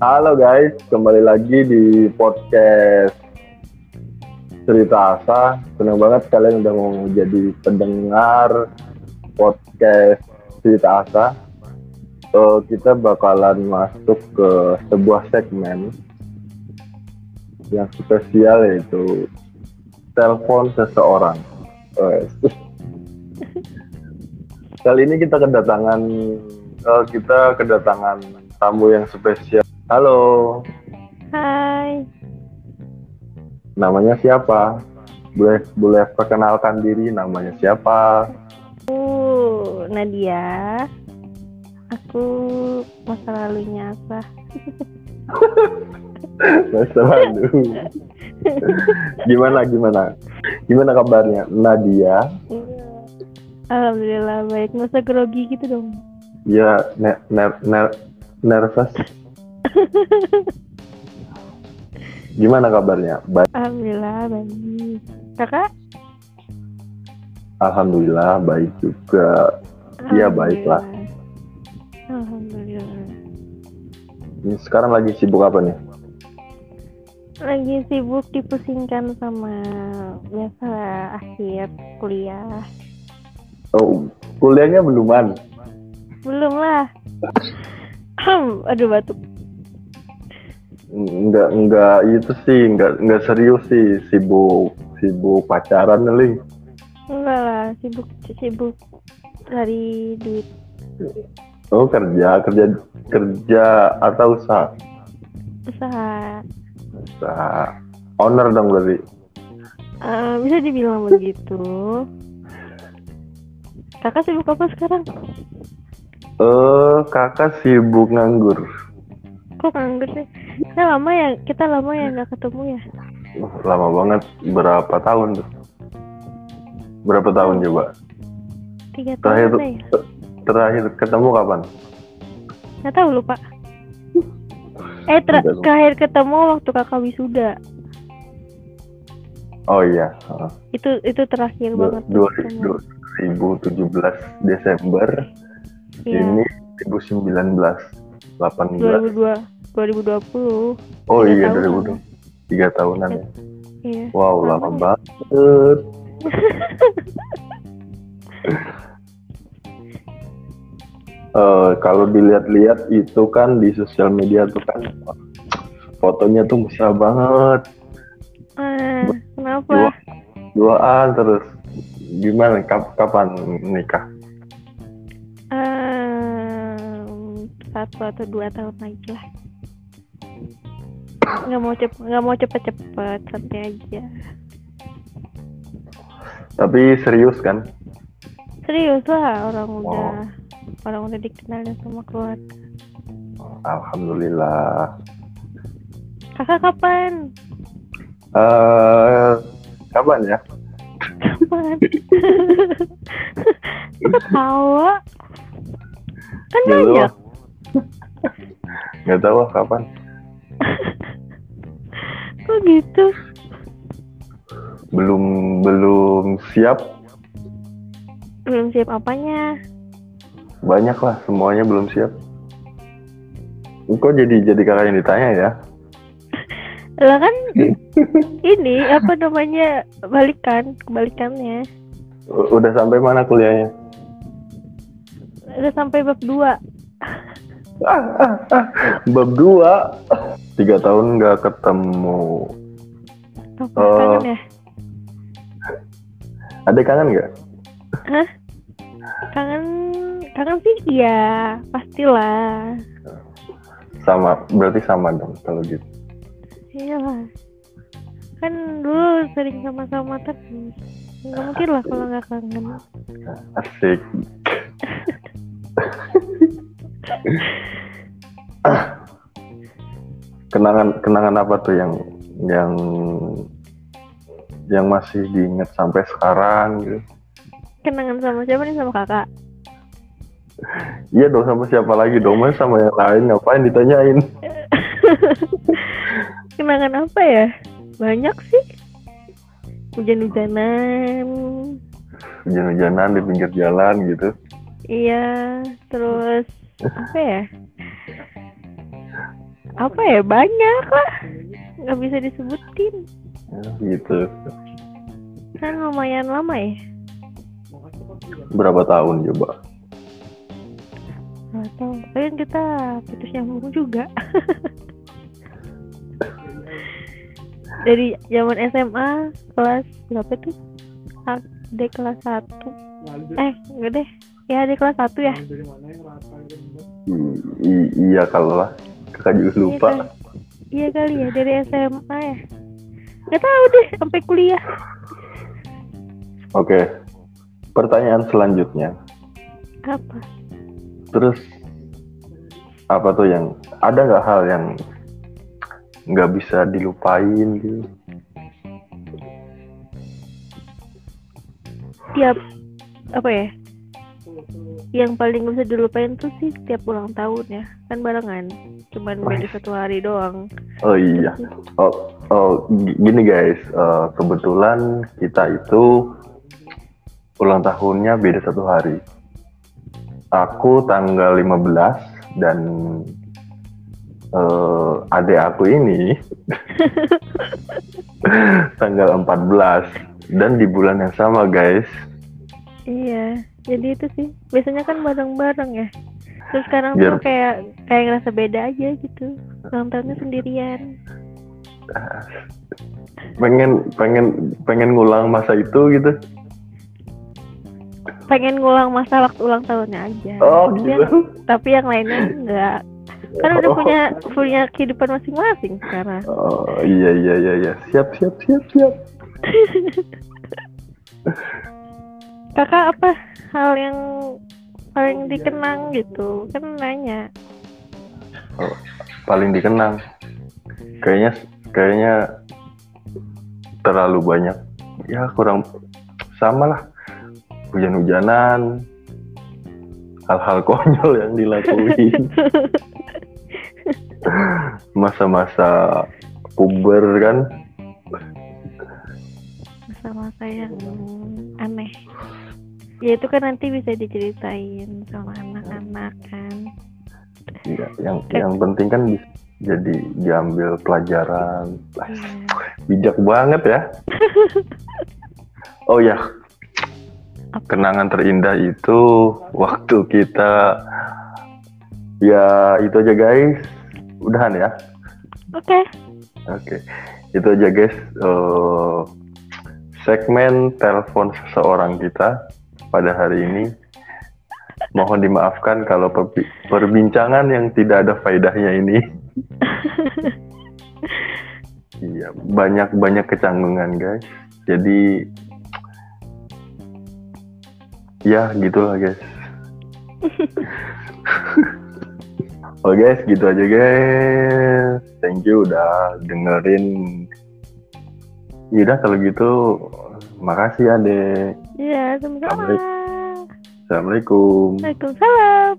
Halo guys, kembali lagi di podcast Cerita Asa. Senang banget kalian udah mau jadi pendengar podcast Cerita Asa. So, kita bakalan masuk ke sebuah segmen yang spesial yaitu telepon seseorang. Kali ini kita kedatangan uh, kita kedatangan tamu yang spesial. Halo. Hai. Namanya siapa? Boleh boleh perkenalkan diri namanya siapa? Aku Nadia. Aku masa lalunya apa? masa lalu. gimana gimana? Gimana kabarnya? Nadia? Alhamdulillah baik. Nggak usah grogi gitu dong. Ya, ner ner ner nervous. Gimana kabarnya? Baik. Alhamdulillah baik. Kakak? Alhamdulillah baik juga. Iya baiklah. Alhamdulillah. Ini sekarang lagi sibuk apa nih? Lagi sibuk dipusingkan sama biasa akhir kuliah. Oh, kuliahnya beluman. Belum lah. Aduh batuk. Enggak enggak itu sih, enggak enggak serius sih, sibuk sibuk pacaran nih. Enggak lah, sibuk sibuk cari duit. Oh kerja kerja kerja atau usaha? Usaha. Usaha. Owner dong berarti. Uh, bisa dibilang begitu. Kakak sibuk apa sekarang? Eh, uh, kakak sibuk nganggur. Kok nganggur sih? Kita lama ya, kita lama ya nggak ketemu ya? Lama banget. Berapa tahun tuh? Berapa tahun coba? Tiga tahun terakhir, ya? Terakhir ketemu kapan? Nggak tahu lupa. Eh, ter terakhir ketemu waktu kakak wisuda. Oh iya. Itu itu terakhir du banget. Dua, dua, 2017 Desember Iya. ini 2019 18 2002 2020 oh iya tahunan. 2020 tiga tahunan ya? Iya. Wow Lama lama ya? banget. Eh, kalau dilihat-lihat itu kan di sosial media tuh kan fotonya tuh mesra banget. Ah, kenapa? dua duaan terus gimana? Kap- kapan nikah? Ehm, satu atau dua tahun lagi lah. Nggak mau cepet nggak mau cepet-cepet santai aja. Tapi serius kan? Serius lah orang Oh. udah orang udah dikenalin sama keluarga. Alhamdulillah. Kakak kapan? Eh kapan ya kapan ketawa. Kan tahu. banyak. Nggak tahu ah kapan. Kok gitu? Belum belum siap. Belum siap apanya? Banyak lah semuanya belum siap. Kok jadi jadi kakak yang ditanya ya? Lah kan ini apa namanya balikan kebalikannya. Udah sampai mana kuliahnya? Udah sampai bab dua. Ah, ah, ah. bab dua? Tiga tahun nggak ketemu. Oh. kangen ya? Ada kangen nggak? Hah? kangen kangen sih iya pastilah. Sama berarti sama dong kalau gitu. Iyalah kan dulu sering sama-sama terus. Nggak mungkin lah kalau nggak kangen. Asik. Kenangan kenangan apa tuh yang yang yang masih diingat sampai sekarang gitu? Kenangan sama siapa nih? Sama kakak? Iya dong sama siapa lagi dong? Mas sama yang lain? Ngapain ditanyain? Kenangan apa ya banyak sih hujan-hujanan hujan-hujanan di pinggir jalan gitu Iya, terus apa ya? Apa ya? Banyak lah. Nggak bisa disebutin. Ya, gitu. Kan lumayan lama ya. Berapa tahun coba? Nggak tahu. Tapi kita putus nyambung juga. Dari zaman SMA kelas berapa tuh? D kelas 1 Eh, enggak deh. Ya, di kelas 1 ya. I- i- iya kalau lah. Kakak juga lupa. Iya, kali. iya kali ya, dari SMA ya. Nggak tahu deh, sampai kuliah. Oke. Pertanyaan selanjutnya. Apa? Terus apa tuh yang ada nggak hal yang nggak bisa dilupain gitu? Tiap apa ya? Yang paling bisa dilupain tuh sih tiap ulang tahun ya. Kan barengan. Cuman beda satu hari doang. Oh iya. Oh, oh gini guys. Eh, kebetulan kita itu ulang tahunnya beda satu hari. Aku tanggal 15 dan eh, adik aku ini tanggal 14 dan di bulan yang sama guys. Iya, jadi itu sih. Biasanya kan bareng-bareng ya. Terus sekarang Biar- tuh kayak kayak ngerasa beda aja gitu. Ulang tahunnya sendirian. Pengen pengen pengen ngulang masa itu gitu. Pengen ngulang masa waktu ulang tahunnya aja. Oh gitu. tapi yang lainnya enggak. Kan udah Oh. punya punya kehidupan masing-masing sekarang. Oh iya iya iya iya. Siap siap siap siap. Kakak apa hal yang paling dikenang gitu? Kan nanya. paling dikenang kayaknya kayaknya terlalu banyak ya kurang sama lah hujan-hujanan hal-hal konyol yang dilakuin masa-masa puber kan? Masa-masa yang aneh. Ya itu kan nanti bisa diceritain sama anak-anak kan. ya, yang yang penting kan bisa jadi diambil pelajaran. Iya. bijak banget ya. Oh ya. Kenangan terindah itu waktu kita ya itu aja guys udahan ya. Oke. oke. Itu aja guys. Eh, segmen telepon seseorang kita pada hari ini. Mohon dimaafkan kalau perbi- perbincangan yang tidak ada faedahnya ini. Iya banyak banyak kecanggungan guys. Jadi ya gitulah guys Oh guys, gitu aja guys. Thank you udah dengerin. Yaudah kalau gitu, makasih ya dek. Iya, sama-sama. Assalamualaikum. Waalaikumsalam.